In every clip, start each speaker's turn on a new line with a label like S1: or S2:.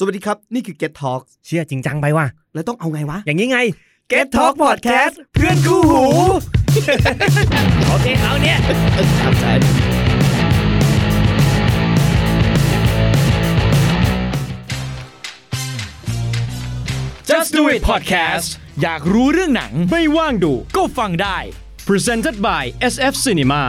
S1: สวัสดีครับ นี่คือ Get Talk
S2: เชื่อจริงจังไปว่ะ
S1: แล้วต้องเอาไงวะ
S2: อย่างนี้ไง
S1: Get Talk Podcast เพื่อนคู่หู
S2: โอเคเอาเนี่ย
S1: ครับใช่
S3: Just Do It Podcast อยากรู้เรื่องหนังไม่ว่างดูก็ฟังได้ Presented by SF Cinema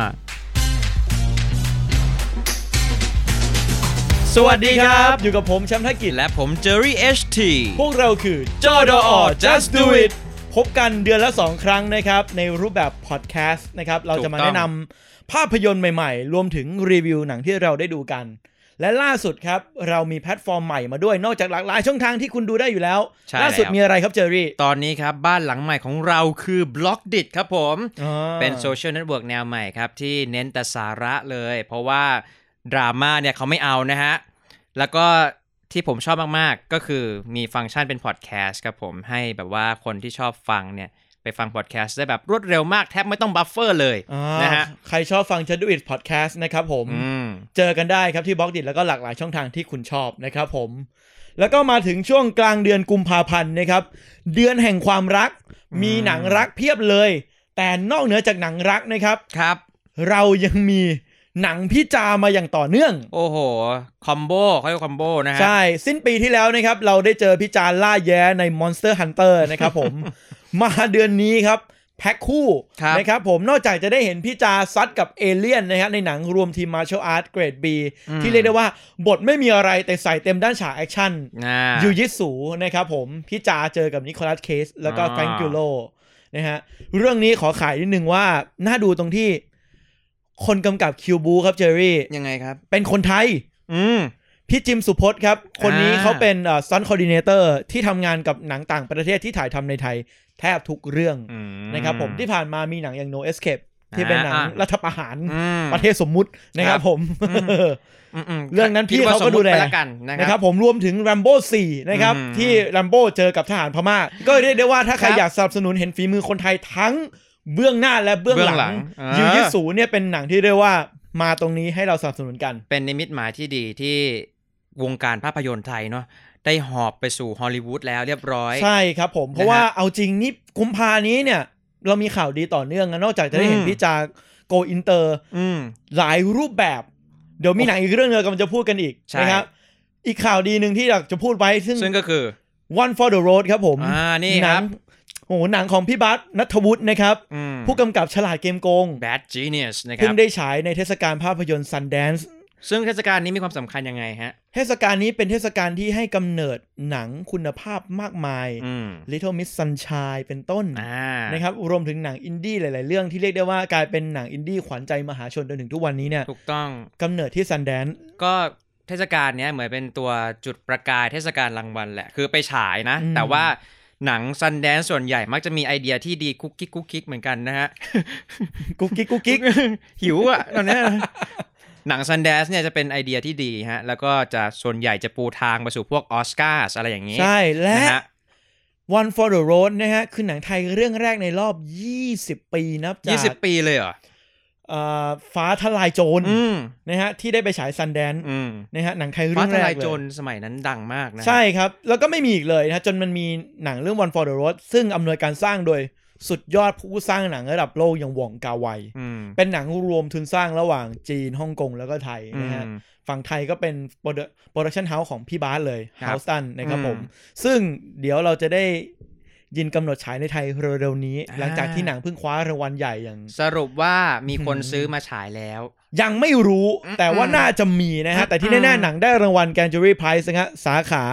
S2: สวัสดีครับ อยู่กับผมแชมป์ธกิจ
S3: และผมเจอรี่ HT
S2: พวกเราคือ
S3: จอดอ Just Do It
S2: พบกันเดือนละ 2 ครั้งนะครับ ในรูปแบบพอดแคสต์นะครับ เราจะมา
S3: ถูกต้อง
S2: แนะนำภาพยนตร์ใหม่ๆ รวมถึงรีวิวหนังที่เราได้ดูกัน และล่าสุดครับ เรามีแพลตฟอร์มใหม่มาด้วยนอกจากหลากหลายช่องทางที่คุณดูได้อยู่แล้ว
S3: ใช่
S2: ล่าสุด
S3: แล้ว
S2: มีอะไรครับเจอรี่
S3: ตอนนี้ครับ บ้านหลังใหม่ของเราคือ b l o c k d i t ครับผม
S2: อ่า
S3: เป็นโซเชียลเน็ตเวิร์กแนวใหม่ครับ ที่เน้นแต่สาระเลย เพราะว่าดราม่าเนี่ยเขาไม่เอานะฮะ แล้วก็ที่ผมชอบมาก ๆ ก็คือมีฟังก์ชันเป็นพอดแคสต์ครับผมให้แบบว่าคนที่ชอบฟังเนี่ยไปฟังพอดแคสต์ได้แบบรวดเร็วมากแทบไม่ต้อง buffer เลย
S2: อ่า
S3: นะฮะ
S2: ใครชอบฟัง Just Do It Podcast นะครับผม
S3: อืม
S2: เจอกันได้ครับที่ Blockdit แล้วก็หลากหลายช่องทางที่คุณชอบนะครับผมแล้วก็มาถึงช่วงกลางเดือนกุมภาพันธ์นะครับ เดือนแห่งความรัก มีหนังรักเพียบเลย แต่นอกเหนือจากหนังรักนะครับ
S3: ครับ
S2: เรายังมี หนังพี่จามาอย่างต่อเนื่อง
S3: โอ้โห combo เขาเรียก combo นะฮะ
S2: ใช่ สิ้นปีที่แล้วนะครับ เราได้เจอพี่จาล่าแย้ใน Monster Hunter นะครับผม มาเดือนนี้ครับ แพ็คคู่
S3: ครับ
S2: นะครับผมนอกจากจะได้เห็นพี่จาซัดกับเอเลี่ยนนะฮะในหนังรวมทีม Martial Art เกรด B ที่เรียกได้ว่าบทไม่มีอะไรแต่ใส่เต็มด้านฉากแอคชั่น
S3: อ่า
S2: ยูยิสูนะครับผมพี่จาเจอกับนิโคลัสเคจแล้วก็
S3: อ่า
S2: แฟรงก์กริลโลนะฮะเรื่องนี้ขอขายนิดนึงว่าน่าดูตรงที่ คนกำกับคิวบู๊ครับเจอรี่
S3: ยังไงครับ
S2: เป็นคนไทย
S3: อืม
S2: พี่จิมสุพจน์ครับ คนนี้
S3: อ่า
S2: เขาเป็น stunt coordinator ที่ทำงานกับหนังต่างประเทศที่ถ่ายทำในไทยแทบทุกเรื่อง
S3: อืม
S2: นะครับผมที่ผ่านมามีหนังอย่าง No Escape ที่เป็นหนัง
S3: อ่า
S2: รัฐประหาร
S3: อืม
S2: ประเทศสมมุตินะครับผม
S3: อืมอืม
S2: เรื่องนั้นพี่
S3: คิว่
S2: เขาก็ดูแล
S3: สมมุติไปละกันนะ
S2: นะ
S3: ค
S2: ค
S3: รั
S2: รับบผมรวมถึง Rambo 4นะครับ
S3: อืม
S2: ที่ Rambo เจอกับทหารพม่า ก็เรียกได้ว่าถ้าใคร
S3: ครับ
S2: อยากสนับสนุนเห็นฝีมือคนไทยทั้ง เบื้องหน้าและเบื้องห
S3: เบื้องหลั
S2: ลัง
S3: งอ่ายู
S2: ยูยิสูเนี่ยเป็นหนังที่เรียกว่ามาตรงนี้ให้เราสนับสนุนกัน
S3: เป็นนิมิตหมายที่ดีที่วงการภาพยนตร์ไทยเนาะได้หอบไปสู่ฮอลลีวูดแล้วเรียบร้อย
S2: ใช่ครับผม เพราะ
S3: นะฮะ
S2: ว่าเอาจริงนี่กุมภานี้เนี่ย เรามีข่าวดีต่อเนื่องนะนอกจากจะได้เห็น
S3: อืม
S2: พี่จา go inter อื
S3: ม
S2: หลายรูปแบบ เดี๋ยวมีหนังอีกเรื่องเนึงกำลังจะพูดกันอีก
S3: ใช่
S2: นะครับ อีกข่าวดีหนึ่งที่อยากจะพูดไว้ซึ่ง
S3: ซึ่งก็คือ
S2: One for the Road ครับผม
S3: อ่า นี่
S2: ห
S3: ค
S2: นั
S3: รับ
S2: โอ้โหหนังของพี่บาสนัฐวุฒินะครับ
S3: อืม
S2: ผู้กำกับฉลาดเกมโกง
S3: Bad Genius นะค
S2: เพิ่
S3: รั
S2: ง
S3: บ
S2: ได้ฉายในเทศกาลภาพยนตร์ Sundance
S3: ซึ่งเทศกาลนี้มีความสำคัญยังไงฮะ
S2: เทศกาลนี้เป็นเทศกาลที่ให้กำเนิดหนังคุณภาพมากมาย
S3: อืม
S2: Little Miss Sunshine เป็นต้น
S3: อ่า
S2: นะครับรวมถึงหนังอินดี้หลาย ๆ เรื่องที่เรียกได้ว่ากลายเป็นหนังอินดี้ขวัญใจมหาชนจนถึงทุกวันนี้เนี่ย
S3: ถูกต้อง
S2: กำเนิดที่ Sundance
S3: ก็เทศกาลเนี้ยเหมือนเป็นตัวจุดประกายเทศกาลรางวัลแหละคือไปฉายนะ
S2: อืม
S3: แต่ว่า หนัง Sundance ส่วนใหญ่มักจะมีไอเดียที่ดีคุกคิกคุกคิกเหมือนกันนะฮะ
S2: กุ๊กกิ๊กกุ๊กกิ๊ก
S3: หิวอะตอนเนี้ยหนัง Sundance เนี่ยจะเป็นไอเดียที่ดีฮะ แล้วก็จะส่วนใหญ่จะปูทางไปสู่พวกออสการ์อะไรอย่างนี้
S2: ใช่และ
S3: นะฮะ
S2: One for the Road นะฮะ คือหนังไทยเรื่องแรกในรอบ 20 ปีนับจาก
S3: ยี่สิบปีเลยเหรอ
S2: เอ่อ ฟ้าทลายโจร
S3: อืม
S2: นะฮะที่ได้ไปฉาย Sundance
S3: อืม
S2: นะฮะหนังไทยเรื่องแร
S3: กเลย
S2: ฟ้าทลาย
S3: โจรสมัยนั้นดังมากนะฮะ
S2: ใช่ครับ แล้วก็ไม่มีอีกเลยนะฮะจนมันมีหนังเรื่อง One for the Road ซึ่งอำนวยการสร้างโดยสุดยอดผู้สร้างหนังระดับโลกอย่างหว่องกาไว
S3: อืม
S2: เป็นหนังรวมทุนสร้างระหว่างจีนฮ่องกงแล้วก็ไทยนะฮะ
S3: อืม
S2: ฝั่งไทยก็เป็น production house ของพี่บาสเลย
S3: ครับ
S2: Houseton นะครับ
S3: อืม
S2: ผม ซึ่งเดี๋ยวเราจะได้ ยินกำหนดฉายในไทยเร็วๆนี้
S3: อ่า
S2: หลังจากที่หนังเพิ่งคว้ารางวัลใหญ่อย่าง
S3: สรุปว่ามีคน
S2: อืม
S3: ซื้อมาฉายแล้ว
S2: ยังไม่รู้
S3: อืม
S2: แต่ว่าน่าจะมีนะฮะ แต่ที่แน่ๆหนังได้รางวัลแกนจูรี่ไพรส์นะฮะสาขา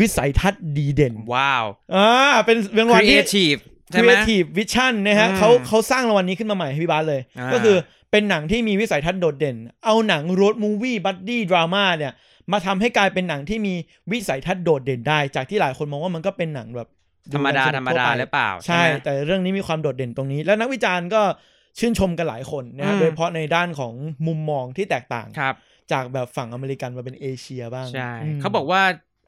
S2: วิสัยทัศน์ดีเด่น
S3: ว้าว
S2: อ่าเป็นรางวัลที่
S3: Creative ใช่ไหม
S2: Creative Vision นะฮะ
S3: อืม
S2: เขาเขาสร้างรางวัลนี้ขึ้นมาใหม่ให้พี่บาสเลย
S3: อ่า
S2: ก็คือเป็นหนังที่มีวิสัยทัศน์โดดเด่น เอาหนัง road movie buddy drama เนี่ย มาทำให้กลายเป็นหนังที่มีวิสัยทัศน์โดดเด่นได้ จากที่หลายคนมองว่ามันก็เป็นหนังแบบ
S3: ธรรมดา
S2: สนุก
S3: ธรรมดา
S2: ทั่วไป
S3: หรือเปล่า
S2: ใช่
S3: ไหม
S2: แต่เรื่องนี้มีความโดดเด่นตรงนี้ แล้วนักวิจารณ์ก็ชื่นชมกันหลายคนนะฮะ
S3: อืม
S2: โดยเฉพาะในด้านของมุมมองที่แตกต่าง
S3: ครับ
S2: จากแบบฝั่งอเมริกันมาเป็นเอเชียบ้าง
S3: ใช่
S2: ม
S3: เขาบอกว่า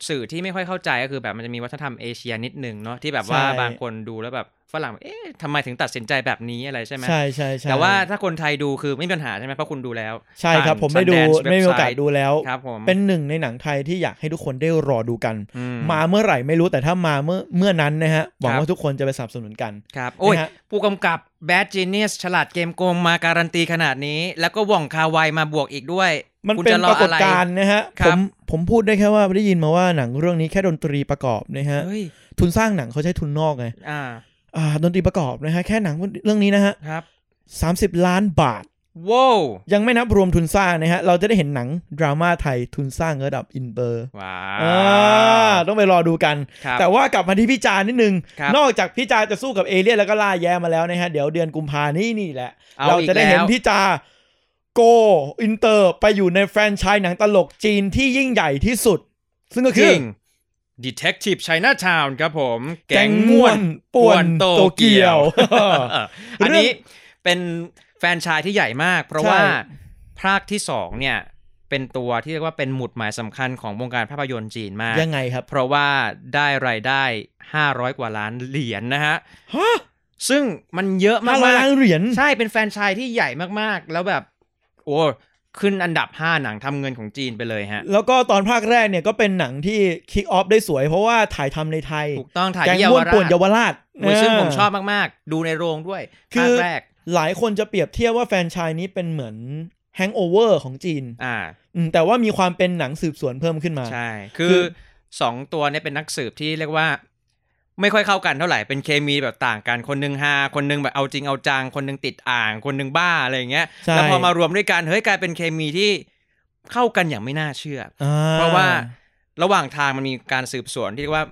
S3: สื่อที่ไม่ค่อยเข้าใจก็คือแบบมันจะมีวัฒนธรรมเอเชียนิดหนึ่งเนาะที่แบบว่า
S2: ใช่
S3: บางคนดูแล้วแบบฝรั่งเอ๊ะ ทำไมถึงตัดสินใจแบบนี้อะไรใช่ไหม
S2: ใช่ใช่ใช่
S3: แต่ว่าถ้าคนไทยดูคือไม่มีปัญหาใช่ไหมเพราะคุณดูแล้ว
S2: ใช่ครับ
S3: ผ่าน
S2: ผมได้ดู
S3: Sundance
S2: ไม่มีโอกาส
S3: website
S2: ดูแล้ว
S3: ครับผม
S2: เป็นหนึ่งในหนังไทยที่อยากให้ทุกคนได้รอดูกัน
S3: อื
S2: มาเมื่อไหร่ไม่รู้แต่ถ้ามาเมื่อเมื่อนั้นนะฮะหวัง
S3: ครับ
S2: ว่าทุกคนจะไปสนับสนุนกัน
S3: ครับโอ้ย
S2: นะฮะ
S3: ผู้กำกับ Bad Genius ฉลาดเกมโกงมาการันตีขนาดนี้ แล้วก็ว่องคาไวมาบวกอีกด้วย
S2: มัน
S3: คุณ
S2: เป็น
S3: จะ
S2: ปรากฏ
S3: อะไร
S2: การณ์นะฮะ
S3: ค
S2: ผ
S3: รับ
S2: มผมพูดได้แค่ว่าได้ยินมาว่าหนังเรื่องนี้แค่ดนตรีประกอบนะฮะ
S3: เฮ้ย
S2: ทุนสร้างหนังเขาใช้ทุนนอกไง
S3: อ่า
S2: อ่า ดนตรีประกอบนะฮะ แค่หนังเรื่องนี้นะฮะ
S3: ครับ
S2: สามสิบล้านบาท
S3: ว้าว
S2: ยังไม่นับรวมทุนสร้างนะฮะ เราจะได้เห็นหนัง ดราม่าไทยทุนสร้างระดับอินเตอร์
S3: ว้า
S2: อ่าวต้องไปรอดูกัน
S3: ครับ
S2: แต่ว่ากลับมาที่พี่จานิดนึง
S3: ครับ
S2: นอกจากพี่จาจะสู้กับเอเลี่ยนแล้วก็ล่าแย้มาแล้วนะฮะ เดี๋ยวเดือนกุมภานี่นี่แหละ
S3: เอา
S2: เรา
S3: อีก
S2: จะได้เห็น
S3: แล้ว
S2: พี่จาโกอินเตอร์ไปอยู่ในแฟรนไชส์หนังตลกจีนที่ยิ่งใหญ่ที่สุด ซึ่งก็คือ
S3: ริง Detective Chinatown ครับผม
S2: แก๊งม่วนป่วนโตเกียว
S3: อันนี้เป็นแฟรนไชายที่ใหญ่มาก เพราะ
S2: ใช่
S3: ว่าภาคที่สองเนี่ยเป็นตัวที่เรียกว่าเป็นหมุดหมายสำคัญของวงการภาพยนตร์จีนมาก
S2: ยังไงครับ
S3: เพราะว่าได้รายได้ 500 กว่าล้านเหรียญนะฮะ
S2: ฮะ
S3: ซึ่งมันเยอะ
S2: ห้าร้อย
S3: มาก
S2: ล้านเหรียญ
S3: ๆใช่เป็นแฟรนไชายที่ใหญ่มากๆ แล้วแบบโอ้ ขึ้นอันดับ 5 หนังทำเงินของจีนไปเลยฮะ
S2: แล้วก็ตอนภาคแรกเนี่ยก็เป็นหนังที่คิกออฟได้สวย เพราะว่าถ่ายทำในไทย
S3: ถูกต้องถ่าย
S2: แก๊ง
S3: ที่เยา
S2: ม่
S3: ว
S2: วน
S3: รา
S2: ป่วน
S3: ช
S2: เยาวราช
S3: โอ้ยซึ่งผม
S2: เช
S3: อบมากๆ ดูในโรงด้วย
S2: คื
S3: ภา
S2: อ
S3: คแรก
S2: หลายคนจะเปรียบเทียบว่าแฟรนไชายนี้เป็นเหมือนแฮง g อเวอร์ของจีน
S3: อ่า
S2: อืมแต่ว่ามีความเป็นหนังสืบสวนเพิ่มขึ้นมา
S3: ใช่ คื
S2: คืออ
S3: สองตัวเนี้เป็นนักสืบที่เรียกว่า ไม่ค่อยเข้ากันเท่าไหร่เป็นเคมีแบบต่างกันคนหนึงฮาคนหนึงแบบเอาจริงเอาจัง คนหนึงติดอ่าง คนหนึงบ้าอะไรอย่างเงี้ย
S2: ใช่
S3: แล้วพอมารวมด้วยกันเฮ้ยกลายเป็นเคมีที่เข้ากันอย่างไม่น่าเชื่อ
S2: อ่
S3: เพราะว่าระหว่างทางมันมีการสืบสวนที่เรียกว่า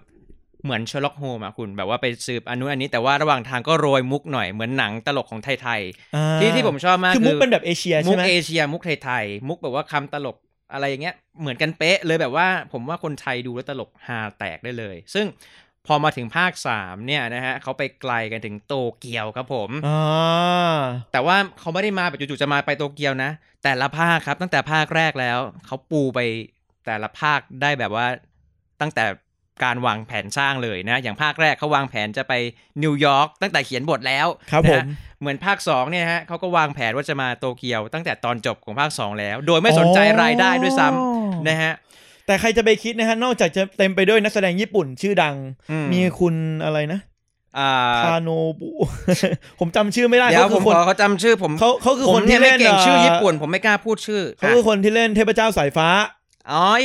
S3: เหมือนเชอร์ล็อกโฮมอะคุณแบบว่าไปสืบอันนู้นอันนี้แต่ว่าระหว่างทางก็โรยมุกหน่อยเหมือนหนังตลกของไทย
S2: อ่า
S3: ๆที่ที่ผมชอบมาก
S2: คือมุกเป็นแบบเอเชีย
S3: มุ
S2: ใช่
S3: ก
S2: ไหม
S3: เอเชียมุกไทยๆมุกแบบว่าคำตลกอะไรอย่างเงี้ยเหมือนกันเป๊ะเลยแบบว่าผมว่าคนไทยดูแล้วตลกฮาแตกได้เลย ซึ่ง พอมาถึงภาค 3 เนี่ยนะฮะเขาไปไกลกันถึงโตเกียวครับผม
S2: อ่า
S3: แต่ว่าเขาไม่ได้มาแบบจู่ๆจะมาไปโตเกียวนะ แต่ละภาคครับ ตั้งแต่ภาคแรกแล้ว เขาปูไปแต่ละภาคได้แบบว่าตั้งแต่การวางแผนสร้างเลยนะ อย่างภาคแรกเขาวางแผนจะไปนิวยอร์กตั้งแต่เขียนบทแล้ว
S2: ครับ
S3: นะ
S2: ผ
S3: ฮะ
S2: ม
S3: เหมือนภาค2เนี่ยฮะเขาก็วางแผนว่าจะมาโตเกียว ตั้งแต่ตอนจบของภาค 2 แล้ว โดยไม่สนใจรายได้ด้วยซ้ำนะฮะ
S2: แต่ใครจะไปคิดนะฮะ นอกจากจะเต็มไปด้วยนักแสดงญี่ปุ่นชื่อดัง
S3: อืม
S2: มีคุณอะไรนะ
S3: อ่า
S2: ทาโนบุผมจำชื่อไม่ได้
S3: เดี๋ยว
S2: เขา
S3: ผ
S2: คื
S3: ม
S2: อคน
S3: ขอเขาจำชื่อผม
S2: เขาเขาคือ
S3: ผม
S2: คน
S3: เนี่
S2: ที่
S3: ยไม่
S2: เล่น
S3: เก่งชื่อญี่ปุ่น
S2: เผ
S3: มไม่กล้าพูดชื่อ
S2: เขาคือคนที่เล่นเทพเจ้าสายฟ้า
S3: อ๋อย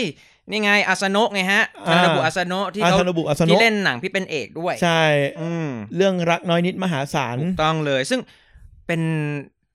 S3: นี่ไงอาซาโนะไงฮะ
S2: อ่า
S3: ทานาบุอาซาโนะที่
S2: อา
S3: เขา
S2: ทาโนบุอาสโนะ
S3: ที่เล่นหนังพี่เป็นเอกด้วย
S2: ใช่
S3: อืม
S2: เรื่องรักน้อยนิดมหาศาล
S3: ถูกต้องเลย ซึ่งเป็น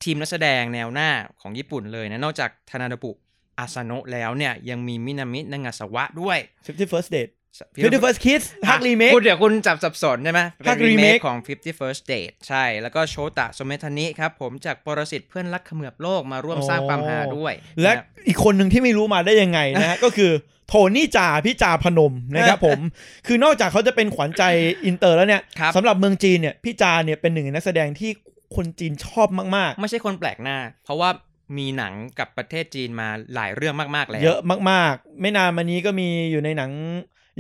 S3: ทีมนักแสดงแนวหน้าของญี่ปุ่นเลยนะนอกจากทานาบุ อาซาโนะแล้วเนี่ยยังมีมินามินางาสวะด้วย
S2: 50 First Date 50 First Kiss ภาครีเมค
S3: คุณเดี๋ยวคุณจับสับสนใช่ไหม
S2: ภาค
S3: เป็นรีเมค
S2: remake
S3: ของ50 First Date ใช่ แล้วก็โชตะโซเมทานิครับ ผมจากปรสิตเพื่อนรักเขมือบโลกมาร่วมสร้างความฮาด้วย
S2: และ
S3: นะ
S2: อีกคนหนึ่งที่ไม่รู้มาได้ยังไงนะฮะก็คือโทนี่จาพี่จาพนมนะครับผม คือนอกจากเขาจะเป็นขวัญใจอินเตอร์แล้วเนี่ย
S3: ครับ
S2: สำหรับเมืองจีนเนี่ยพี่จาเนี่ยเป็นหนึ่งในนักแสดงที่คนจีนชอบมาก
S3: ไม่ใช่คนแปลกหน้า เพราะว่า มีหนังกับประเทศจีนมาหลายเรื่องมากๆแล้ว
S2: ๆเยอะมากๆ ไม่นานมานี้ก็มีอยู่ในหนัง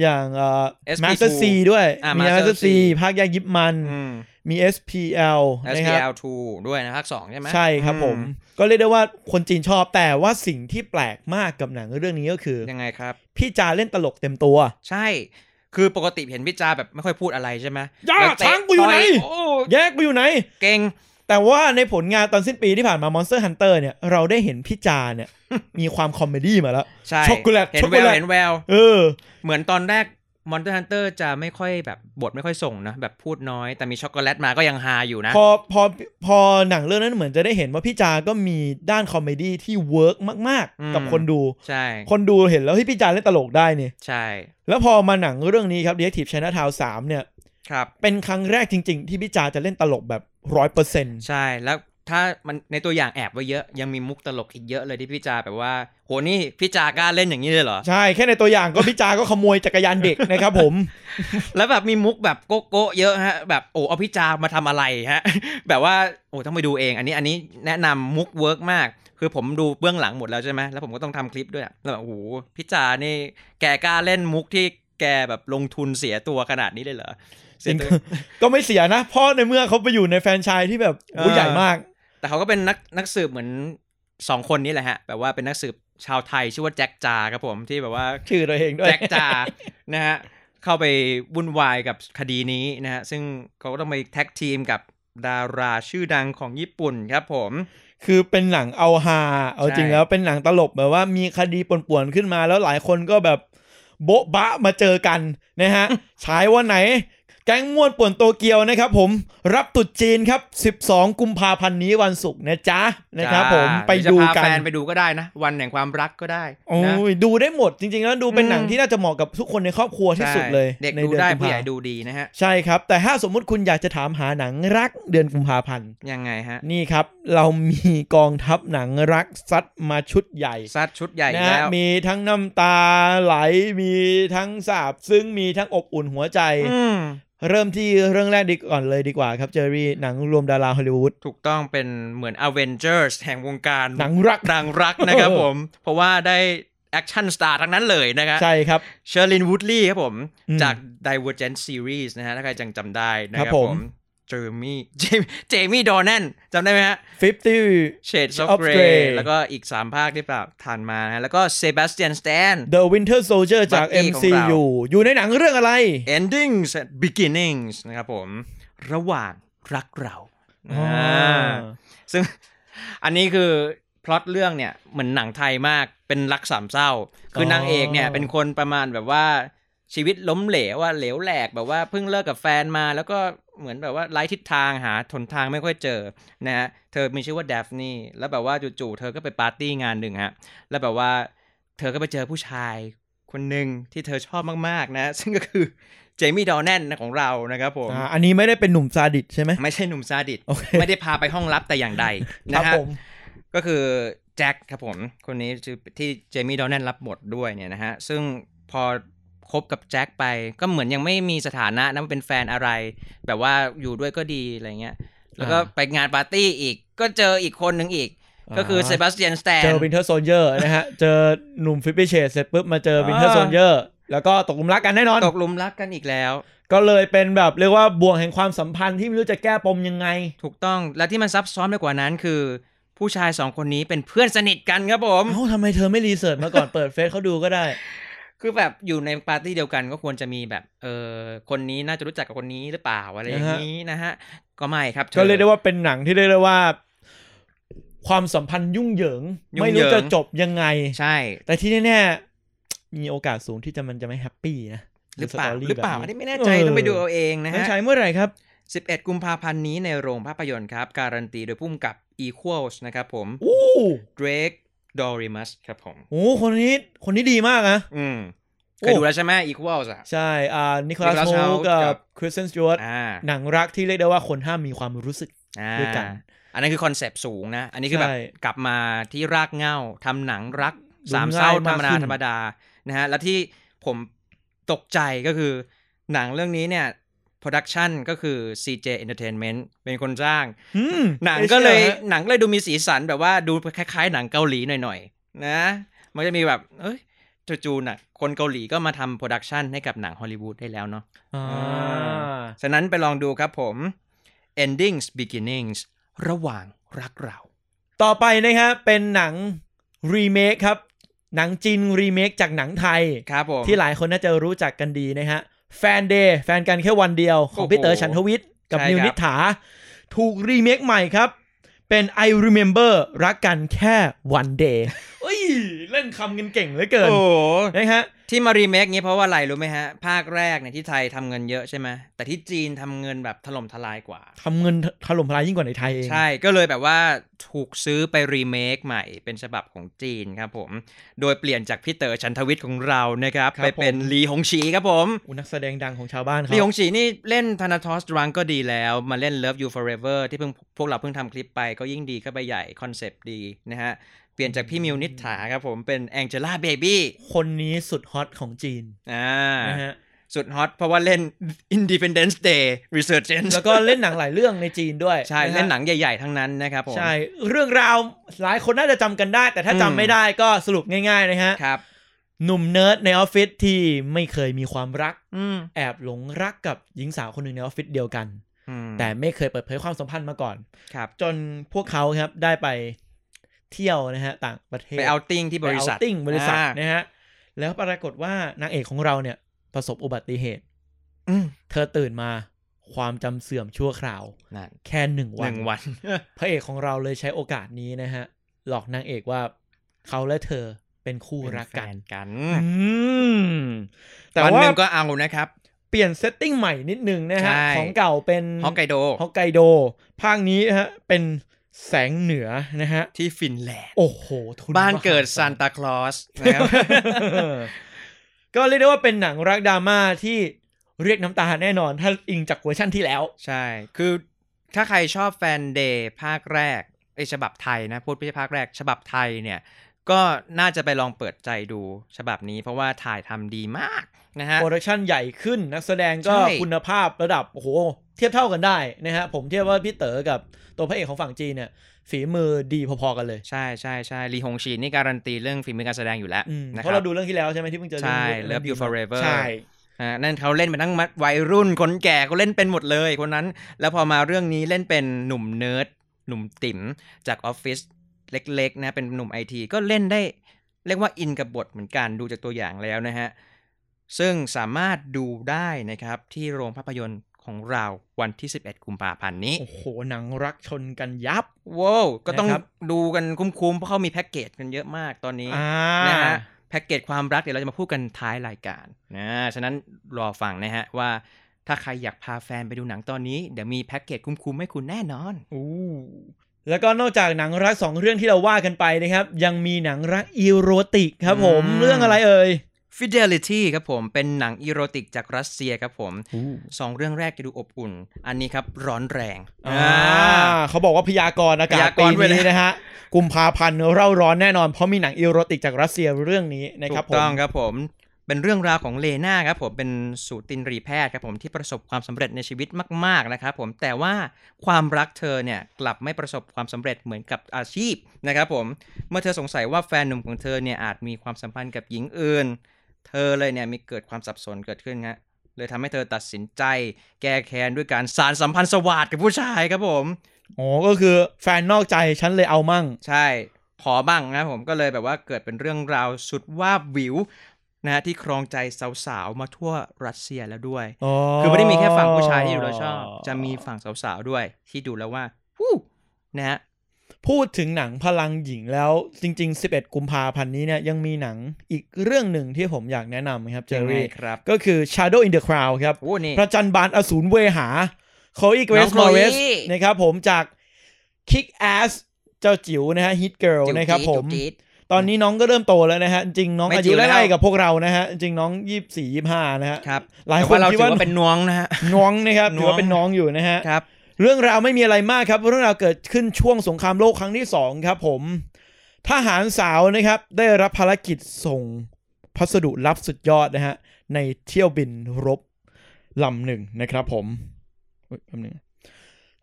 S2: อย่างเอ่อ
S3: SP2
S2: Master C ด้วย
S3: อ่า
S2: มี
S3: Master
S2: Master C
S3: C
S2: ภาคยายิบมัน
S3: อืม
S2: มี SPL นะครับ
S3: SPL 2ด้วยนะภาคสองใช่ไหม
S2: ใช่ครับผม
S3: อื
S2: ก็เรียกได้ว่าคนจีนชอบแต่ว่าสิ่งที่แปลกมากกับหนังเรื่องนี้ก็คือ
S3: ยังไงครับ
S2: พี่จาเล่นตลกเต็มตัว
S3: ใช่ คือปกติเห็นพี่จาแบบไม่ค่อยพูดอะไรใช่ไหม
S2: ย่า
S3: แล้วเตะ
S2: ช้างกูอยู่ไหน
S3: ต่โอ้
S2: แยกไปอยู่ไหน
S3: เก่ง
S2: แต่ว่าในผลงานตอนสิ้นปีที่ผ่านมา Monster Hunter เนี่ย เราได้เห็นพี่จาเนี่ย มีความ comedy มาแล้ว
S3: ใช่
S2: ช็อกโกแลต
S3: เห็นแวว
S2: ช็อกโกแลต
S3: เห็นแวว
S2: เออ
S3: เหมือนตอนแรก Monster Hunter จะไม่ค่อยแบบบทไม่ค่อยส่งนะแบบพูดน้อยแต่มีช็อกโกแลตมาก็ยังฮาอยู่นะ
S2: พอพอพอหนังเรื่องนั้นเหมือนจะได้เห็นว่าพี่จาก็มีด้าน comedy ที่ work มาก
S3: อืม
S2: ๆ กับคนดู
S3: ใช่
S2: คนดูเห็นแล้วที่พี่จาเล่นตลกได้เนี่ย
S3: ใช่
S2: แล้วพอมาหนังเรื่องนี้ครับ Detective Chinatown 3เนี่ย
S3: ครับ
S2: เป็นครั้งแรกจริง ๆ ที่พี่จาจะเล่นตลกแบบร้อยเปอร์เซ็นต์
S3: ใช่แล้วถ้ามันในตัวอย่างแอบไว้เยอะยังมีมุกตลกอีกเยอะเลยที่พี่จาแบบว่า โหนี่พี่จากล้าเล่นอย่างนี้เลยเหรอ
S2: ใช่แค่ในตัวอย่างก็พี่จาก็ขโมยจักรยานเด็กนะครับผม
S3: แล้วแบบมีมุกแบบโกโก้เยอะฮะ แบบโอ้เอาพี่จามาทำอะไรฮะ แบบว่าโอ้ต้องไปดูเอง อันนี้อันนี้แนะนำมุก work มาก คือผมดูเบื้องหลังหมดแล้วใช่ไหมแล้วผมก็ต้องทำคลิปด้วยอะแล้วแบบโอ้โหพี่จานี่แกกล้าเล่นมุกที่แกแบบลงทุนเสียตัวขนาดนี้เลยเหรอ เสียตัว
S2: ก็ไม่เสียนะ เพราะในเมื่อเขาไปอยู่ในแฟรนไชายที่แบบโอ้
S3: เออ
S2: ใหญ่มาก
S3: แต่เขาก็เป็นนักนักสืบเหมือนสองคนนี้แหละฮะ แบบว่าเป็นนักสืบชาวไทยชื่อว่าแจ็คจาครับผมที่แบบว่า
S2: ชื่อตัวเองด้วย
S3: แจ็คจานะฮะเข้าไปวุ่นวายกับคดีนี้นะฮะซึ่งเขาก็ต้องไปแท็กทีมกับดาราชื่อดังของญี่ปุ่นครับผม
S2: คือเป็นหนังเอาฮาเอาจริง
S3: ใช่
S2: แล้วเป็นหนังตลกแบบว่ามีคดีป่วนๆขึ้นมาแล้วหลายคนก็แบบโบ๊ะบะมาเจอกันนะฮะฉายวันไหน แก๊งม่วนป่วนโตเกียวนะครับผมรับตรุษจีนครับ 12 กุมภาพันธ์นี้วันศุกร์นะจ๊ะนะครับผม
S3: จ้า
S2: ไป
S3: หรือจะ
S2: ดู
S3: พา
S2: กัน
S3: แฟนไปดูก็ได้นะ วันแห่งความรักก็ได้
S2: โอ้
S3: นะ
S2: ยดูได้หมดจริงๆแล้วดูเป็น
S3: อืม
S2: หนังที่น่าจะเหมาะกับทุกคนในครอบครัวที่สุดเลย
S3: ใช่เด็ก
S2: ใน
S3: ดู
S2: อน
S3: ได้
S2: กุมภา
S3: ผู้ใหญ่ดูดีนะฮะ
S2: ใช่ครับ แต่ถ้าสมมุติคุณอยากจะถามหาหนังรักเดือนกุมภาพันธ์
S3: ยังไงฮะ
S2: นี่ครับ เรามีกองทัพหนังรักซัดมาชุดใหญ่
S3: ซัดชุดใหญ่
S2: นะฮะแล้
S3: ว
S2: มีทั้งน้ำตาไหลมีทั้งซาบซึ้งมีทั้งอบอุ่นหัวใจ
S3: อืม
S2: เริ่มที่เรื่องแรกดีก่อนเลยดีกว่าครับเจอรี่หนังรวมดาราฮอลลีวูด
S3: ถูกต้องเป็นเหมือน Avengers แห่งวงการ
S2: หนังรัก
S3: หนังรักนะครับ
S2: เออ
S3: ผม เพราะว่าได้ action star ทั้งนั้นเลยนะครับ
S2: ใช่ครับ
S3: เชอร์ลินวูดลีย์ครับผม
S2: อืม
S3: จาก Divergent Series นะฮะถ้าใครจังจำได้นะค
S2: ครั
S3: รับบผ
S2: ผมม
S3: เจอมี่เจมี่ดอ n นนจำได้ไหมฮะ
S2: 50
S3: Shades of
S2: of
S3: Grey
S2: Grey
S3: แล้วก็อีก 3 ภาคที่ปราบผ่านมานะฮะแล้วก็เซบาสเตียนสแตน
S2: The Winter Soldier จาก
S3: Bucky ของเรา
S2: MCU อยู่ในหนังเรื่องอะไร
S3: Endings and Beginnings นะครับผม ระหว่างรักเรา
S2: อ๋อ
S3: อ่าซึ่งอันนี้คือพล็อตเรื่องเนี่ยเหมือนหนังไทยมากเป็นรักสามเศร้า คืออนางเอกเนี่ยเป็นคนประมาณแบบว่าชีวิตล้มเหลวว่าเหลวแหลกแบบว่าเพิ่งเลิกกับแฟนมา แล้วก็ เหมือนแบบว่าไร้ทิศทางหาทนทางไม่ค่อยเจอนะฮะเธอมีชื่อว่าเดฟนี่แล้วแบบว่าจู่ๆเธอก็ไปปาร์ตี้งานหนึ่งฮะแล้วแบบว่าเธอก็ไปเจอผู้ชายคนหนึ่งที่เธอชอบมากๆนะ ซึ่งก็คือเจมี่ดอแนนของเรานะครับผม
S2: อ่าอันนี้ไม่ได้เป็นหนุ่มซาดิสใช่ไหม
S3: ไม่ใช่หนุ่มซาดิส
S2: โอเค
S3: ไม่ได้พาไปห้องลับแต่อย่างใด
S2: ค
S3: นะ
S2: รับ
S3: ฮะ
S2: ผม
S3: ก็คือแจ็คครับผม คนนี้ชื่อที่เจมี่ดอร์แนนรับบทด้วยเนี่ยนะฮะ ซึ่งพอ คบกับแจ็คไป ก็เหมือนยังไม่มีสถานะนะว่าเป็นแฟนอะไร แบบว่าอยู่ด้วยก็ดีอะไรเงี้ยแล้วก็ไปงานปาร์ตี้อีก ก็เจออีกคนหนึ่งอีก ก็คือเซบาสเตียนสแตน
S2: เจอ Winter Soldier นะฮะ เจอหนุ่ม Fifty Shades เสร็จปุ๊บมาเจอ Winter
S3: อ่า
S2: Soldier แล้วก็ตกหลุมรักกันแน่นอน
S3: ตกหลุมรักกันอีกแล้ว
S2: ก็เลยเป็นแบบเรียกว่าบ่วงแห่งความสัมพันธ์ที่ไม่รู้จะแก้ปมยังไง
S3: ถูกต้องและที่มันซับซ้อนไปกว่านั้นคือ ผู้ชายสองคนนี้เป็นเพื่อนสนิทกันครับผม
S2: เอ้าทำไมเธอไม่ research มาก่อนเปิดเฟซเขาดูก็ได้
S3: คือแบบอยู่ในปาร์ตี้เดียวกันก็ควรจะมีแบบเออคนนี้น่าจะรู้จักกับคนนี้หรือเปล่าอะไรอย่างนี้นะฮะ ก็ไม่ครับเธอ
S2: ก็เรียกได้ว่าเป็นหนังที่เรียกได้ว่า ความสัมพันธ์ยุ่งเหยิง
S3: ยุ่งเหยิ
S2: รู้
S3: ง
S2: จะจบยังไง
S3: ใช่
S2: แต่ที่แน่ๆมีโอกาสสูงที่จะมันจะไม่ happy นะ
S3: หรือเปล่า
S2: story
S3: หรือเปล่า
S2: แบบ
S3: อันนี้ไม่แน่ใจต้องไปดูเอาเองนะ
S2: มัน
S3: ฮะ
S2: ฉายเมื่อไหร่ครับ
S3: 11 กุมภาพันธ์นี้ในโรงภาพยนตร์ครับ การันตีโดยพุ่มกับ Equals นะครับผม
S2: โอ้
S3: Drake Doremus ครับผม
S2: โหคนนี้คนนี้ดีมากนะ
S3: อืม
S2: โอ้
S3: เคยดูแล้วใช่ไหม Equals อะ
S2: ใช่ อ่า นิโคลัส
S3: Nicholas
S2: โม
S3: Hoult
S2: กั
S3: กั
S2: บบคริสเตนสจวต
S3: อ่า
S2: หนังรักที่เรียกได้ว่าคนห้ามมีความรู้สึก
S3: อ่า
S2: ด้วยกัน
S3: อันนั้นคือคอนเซปต์สูงนะ อันนี้คือแบบ
S2: ใช่
S3: กลับมาที่รากเหง้าทำหนังรัก
S2: ดู
S3: สามเศร้า
S2: ง่าย
S3: ธร
S2: มาก
S3: รมดา
S2: ขึ้น
S3: ธรรมดานะฮะ แล้วที่ผมตกใจก็คือหนังเรื่องนี้เนี่ย production ก็คือ CJ Entertainment เป็นคนจ้าง
S2: อืม
S3: หนัง
S2: ไม่
S3: ก็เลย
S2: ชื่อฮะ
S3: หนังก็เลยดูมีสีสันแบบว่าดูคล้ายๆ หนังเกาหลีหน่อยๆ นะ มันจะมีแบบ เอ้ยจู่ๆน่ะคนเกาหลีก็มาทำ production ให้กับหนังฮอลลีวูดได้แล้วเนาะ
S2: อ่า
S3: ฉะนั้นไปลองดูครับผม endings beginnings ระหว่างรักเรา
S2: ต่อไปนะครับเป็นหนังรีเมคครับ หนังจีนรีเมคจากหนังไทย
S3: ครับผม
S2: ที่หลายคนน่าจะรู้จักกันดีนะฮะ แฟนเดย์แฟนกันแค่วันเดียวของ
S3: โอ้โห
S2: พี่เต๋อฉันทวิทย์กับ
S3: ใช่
S2: มิว
S3: ครับ
S2: นิษฐาถูกรีเมคใหม่ครับ เป็น I remember รักกันแค่วัน day เอ้ยเล่นคำกันเก่งเหลือเกิน
S3: โอ้โห
S2: นะฮะ
S3: ที่มารีเมคนี้เพราะว่าอะไรรู้ไหมฮะ ภาคแรกเนี่ยที่ไทยทำเงินเยอะใช่ไหมแต่ที่จีนทำเงินแบบถล่มทลายกว่า
S2: ทำเงินถล่มทลายยิ่งกว่าในไทยเอง
S3: ใช่ก็เลยแบบว่าถูกซื้อไปรีเมคใหม่เป็นฉบับของจีนครับผม โดยเปลี่ยนจากพี่เต๋อฉันทวิทย์ของเรานะครับ ไปเป็นลีหงฉีครับผม
S2: อุยนักแสดงดังของชาวบ้านเขา
S3: ลีหงฉีนี่เล่นธนาทอสดรังก็ดีแล้ว มาเล่น Love You Forever ที่เพิ่งพวกเราเพิ่งทำคลิปไปก็ยิ่งดีเข้าไปใหญ่ คอนเซปต์ดีนะฮะ เปลี่ยนจากพี่มิวนิษฐาครับผมเป็นแองเจล่าเบบี้
S2: คนนี้สุดฮอตของจีน
S3: อ่า
S2: นะฮะ
S3: สุดฮอตเพราะว่าเล่น Independence Day Resurgence
S2: แล้วก็เล่นหนังหลายเรื่องในจีนด้วย
S3: ใช่
S2: ฮะ
S3: เล่นหนังใหญ่ๆ ทั้งนั้นนะครับผม
S2: ใช่ เรื่องราวหลายคนน่าจะจำกันได้ แต่ถ้า
S3: อืม
S2: จำไม่ได้ก็สรุปง่ายๆนะฮะ
S3: ครับ
S2: หนุ่มเนิร์ดในออฟฟิศที่ไม่เคยมีความรัก
S3: อืม
S2: แอบหลงรักกับหญิงสาวคนหนึ่งในออฟฟิศเดียวกัน
S3: อืม
S2: แต่ไม่เคยเปิดเผยความสัมพันธ์มาก่อน
S3: ครับ
S2: จนพวกเขาครับได้ไป เที่ยวนะฮะต่างประเทศ
S3: ไป outing ที่บริษัท
S2: ไป outing บริษัท
S3: อ่า
S2: นะฮะแล้วปรากฏว่านางเอกของเราเนี่ย ประสบอุบัติเหตุ
S3: อืม
S2: เธอตื่นมาความจำเสื่อมชั่วคราว
S3: นั่น
S2: แค่หนึ่ง
S3: ห
S2: วัน
S3: นึ่งวันหนึ่งวัน
S2: พระเอกของเราเลยใช้โอกาสนี้นะฮะ หลอกนางเอกว่าเขาและเธอเป็นคู่รักกัน
S3: เป็นแฟนกัน
S2: อืมแต่
S3: วัน
S2: ว่า
S3: หนึ่งก็เอานะครับ
S2: เปลี่ยน setting ใหม่นิดนึงนะฮะ
S3: ใช่
S2: ของเก่าเป็น
S3: ฮอกไกโด
S2: ฮอกไกโดภาคนี้นะฮะ เป็น แสงเหนือนะฮะ
S3: ที่ฟินแลนด์
S2: โอ้โหทุน
S3: บ้านเกิด
S2: มหศล
S3: ซานตาคลอสนะครับ
S2: ก็เรียกได้ว่าเป็นหนังรักดราม่าที่เรียกน้ำตาแน่นอน ถ้าอิงจากเวอร์ชั่นที่แล้ว
S3: ใช่ คือถ้าใครชอบแฟนเดย์ภาคแรกเอ๊ยฉบับไทยนะ พูดไม่ใช่ภาคแรก ฉบับไทยเนี่ย ก็น่าจะไปลองเปิดใจดูฉบับนี้ เพราะว่าถ่ายทำดีมาก นะฮะ
S2: production ใหญ่ขึ้นนักแสดงก็
S3: ใช่
S2: คุณภาพระดับโอ้โหเทียบเท่ากันได้นะฮะผมเทียบว่าพี่เต๋อกับตัวพระเอกของฝั่งจีนเนี่ยฝีมือดีพอๆกันเลย
S3: ใช่ใช่ใช่ลีฮงชีนนี่การันตีเรื่องฝีมือการแสดงอยู่แล้ว
S2: อืม
S3: นะ
S2: เพ
S3: ค
S2: ราะ
S3: รั
S2: เรา
S3: บ
S2: ดูเรื่องที่แล้วใช่ไหมที่เพิ่งเจอ
S3: ใช่
S2: เรื่อง
S3: Love You Forever
S2: ใช่
S3: อ่านั่นเขาเล่นเป็นทั้งวัยรุ่นคนแก่ก็เล่นเป็นหมดเลยคนนั้น แล้วพอมาเรื่องนี้เล่นเป็นหนุ่มเนิร์ดหนุ่มติ๋มจากออฟฟิศเล็กๆนะเป็นหนุ่มไอทีก็เล่นได้เรียกว่าอินกับบทเหมือนกันดูจากตัวอย่างแล้วนะฮะ ซึ่งสามารถดูได้นะครับที่โรงภาพยนตร์ของเราวันที่ 11 กุมภาพันธ์นี้
S2: โอ้โห หนังรักชนกันยับ
S3: ว้าว ก็ต้อง
S2: นะครับ
S3: ดูกันคุ้มๆ เพราะเขามีแพ็กเกจกันเยอะมากตอนนี้
S2: อ่า
S3: นะฮะแพ็กเกจความรักเดี๋ยวเราจะมาพูดกันท้ายรายการนะฉะนั้นรอฟังนะฮะว่าถ้าใครอยากพาแฟนไปดูหนังตอนนี้ เดี๋ยวมีแพ็กเกจคุ้มๆ ให้คุณแน่นอน
S2: อู้แล้วก็นอกจากหนังรักสองเรื่องที่เราว่ากันไปนะครับ ยังมีหนังรักอีโรติกครับผม
S3: อืม
S2: เรื่องอะไรเอ่ย
S3: Fidelity ครับผม เป็นหนังอีโรติกจากรัสเซียครับผมสองเรื่องแรกจะดูอบอุ่น อันนี้ครับร้อนแรง
S2: อ่าเขาบอกว่าพยากรณ์อากาศ
S3: พยาก
S2: ปี
S3: รณ์ไว้เลย
S2: นี้นะฮะกุมภาพันธ์เร่าร้อนแน่นอนเพราะมีหนังอีโรติกจากรัสเซียเรื่องนี้นะ
S3: ถู
S2: ครับ
S3: ก
S2: ผม
S3: ต้องครับผมเป็นเรื่องราวของเลนาครับผมเป็นสูตินรีแพทย์ครับผมที่ประสบความสำเร็จในชีวิตมาก ๆนะครับผมแต่ว่าความรักเธอเนี่ยกลับไม่ประสบความสำเร็จเหมือนกับอาชีพนะครับผมเมื่อเธอสงสัยว่าแฟนหนุ่มของเธอเนี่ยอาจมีความสัมพันธ์กับหญิงอื่น เธอเลยเนี่ยมีเกิดความสับสนเกิดขึ้นฮะเลยทำให้เธอตัดสินใจ แก้แค้นด้วยการสารสัมพันธ์สวัสดกับผู้ชายครับผม
S2: อ๋อก็คือแฟนนอกใจฉันเลยเอามั่ง
S3: ใช่ ขอบ้างนะครับผมก็เลยแบบว่าเกิดเป็นเรื่องราวสุดว่าบวิวนะฮะที่ครองใจสาวๆ มาทั่วรัสเซียแล้วด้วย
S2: อ๋อ
S3: คือไม่ได้มีแค่ฝั่งผู้ชายที่ดูแล้วชอบ จะมีฝั่งสาวๆ ด้วย ที่ดูแล้วว่าวู้นะฮะ
S2: พูดถึงหนังพลังหญิงแล้วจริง ๆ 11 กุมภาพันธ์นี้เนี่ยยังมีหนังอีกเรื่องหนึ่งที่ผมอยากแนะนำครับเจอ
S3: ยังไง
S2: รี่
S3: ครับ
S2: ก็คือ Shadow in the Cloud ครับ
S3: โอ้นี่
S2: พระจันทร์บานอสูรเวหาโคอีเกร
S3: น้
S2: ส
S3: อง
S2: มอร์เรส
S3: Chloe
S2: นะครับผมจาก Kick Ass เจ้าจิ๋วนะฮะ Hit Girl
S3: จุ๊
S2: นะครับ
S3: จี๊ด
S2: ผม
S3: จุ๊จี๊ด
S2: ตอนนี้น้องก็เริ่มโตแล้วนะฮะ จริงๆน้อง
S3: ไม่
S2: อา
S3: จิ๋
S2: ยุ
S3: วแล้ว
S2: ไล่ๆกับพวกเรานะฮะ จริงๆน้องยี่สิบสี่ยี่สิบห้านะฮะ
S3: ครับ
S2: หลาย
S3: แต่
S2: คน
S3: ว่าเรา
S2: คิด
S3: ถือ
S2: ว่า
S3: ว่าเป็นน้องนะฮะ
S2: น้องนะครับ
S3: น้อง
S2: ถือว่าเป็นน้องอยู่นะฮะ
S3: ครับ
S2: เรื่องราวไม่มีอะไรมากครับ เรื่องราวเกิดขึ้นช่วงสงครามโลกครั้งที่สองครับผมทหารสาวนะครับ ได้รับภารกิจส่งพัสดุลับสุดยอดนะฮะในเที่ยวบินรบลำหนึ่งนะครับผมเฮ้ยแป๊บนึง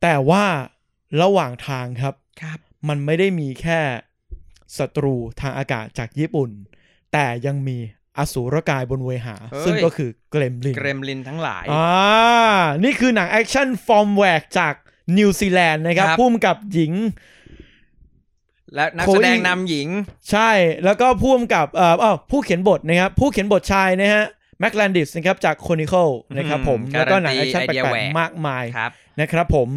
S2: แต่ว่าระหว่างทางครับ
S3: ครับ
S2: มันไม่ได้มีแค่ศัตรูทางอากาศจากญี่ปุ่น แต่ยังมี อสูรกายบนเวหา
S3: เฮ้ย
S2: ซึ่งก็คือ
S3: Gremlin Gremlin ทั้งหลาย
S2: อ่านี่คือหนังแอคชั่นฟอร์มแหวกจากนิวซีแลนด์นะครับ
S3: ครับ
S2: ผู้กำกับหญิง
S3: และนัก
S2: Chloe
S3: แสดงนำหญิง
S2: ใช่แล้วก็ผู้กำกับเอ่ออ้าวผู้เขียนบทนะครับ ผู้เขียนบทชายนะฮะ Max Landis นะครับจาก Chronicle นะครับผม
S3: อืม
S2: แล้วก็หนังแอคชั่น
S3: การันตี
S2: แป
S3: ไอเดีย
S2: ล
S3: แหว
S2: ก
S3: ก
S2: ๆมากมาย
S3: ครับ
S2: นะครับผม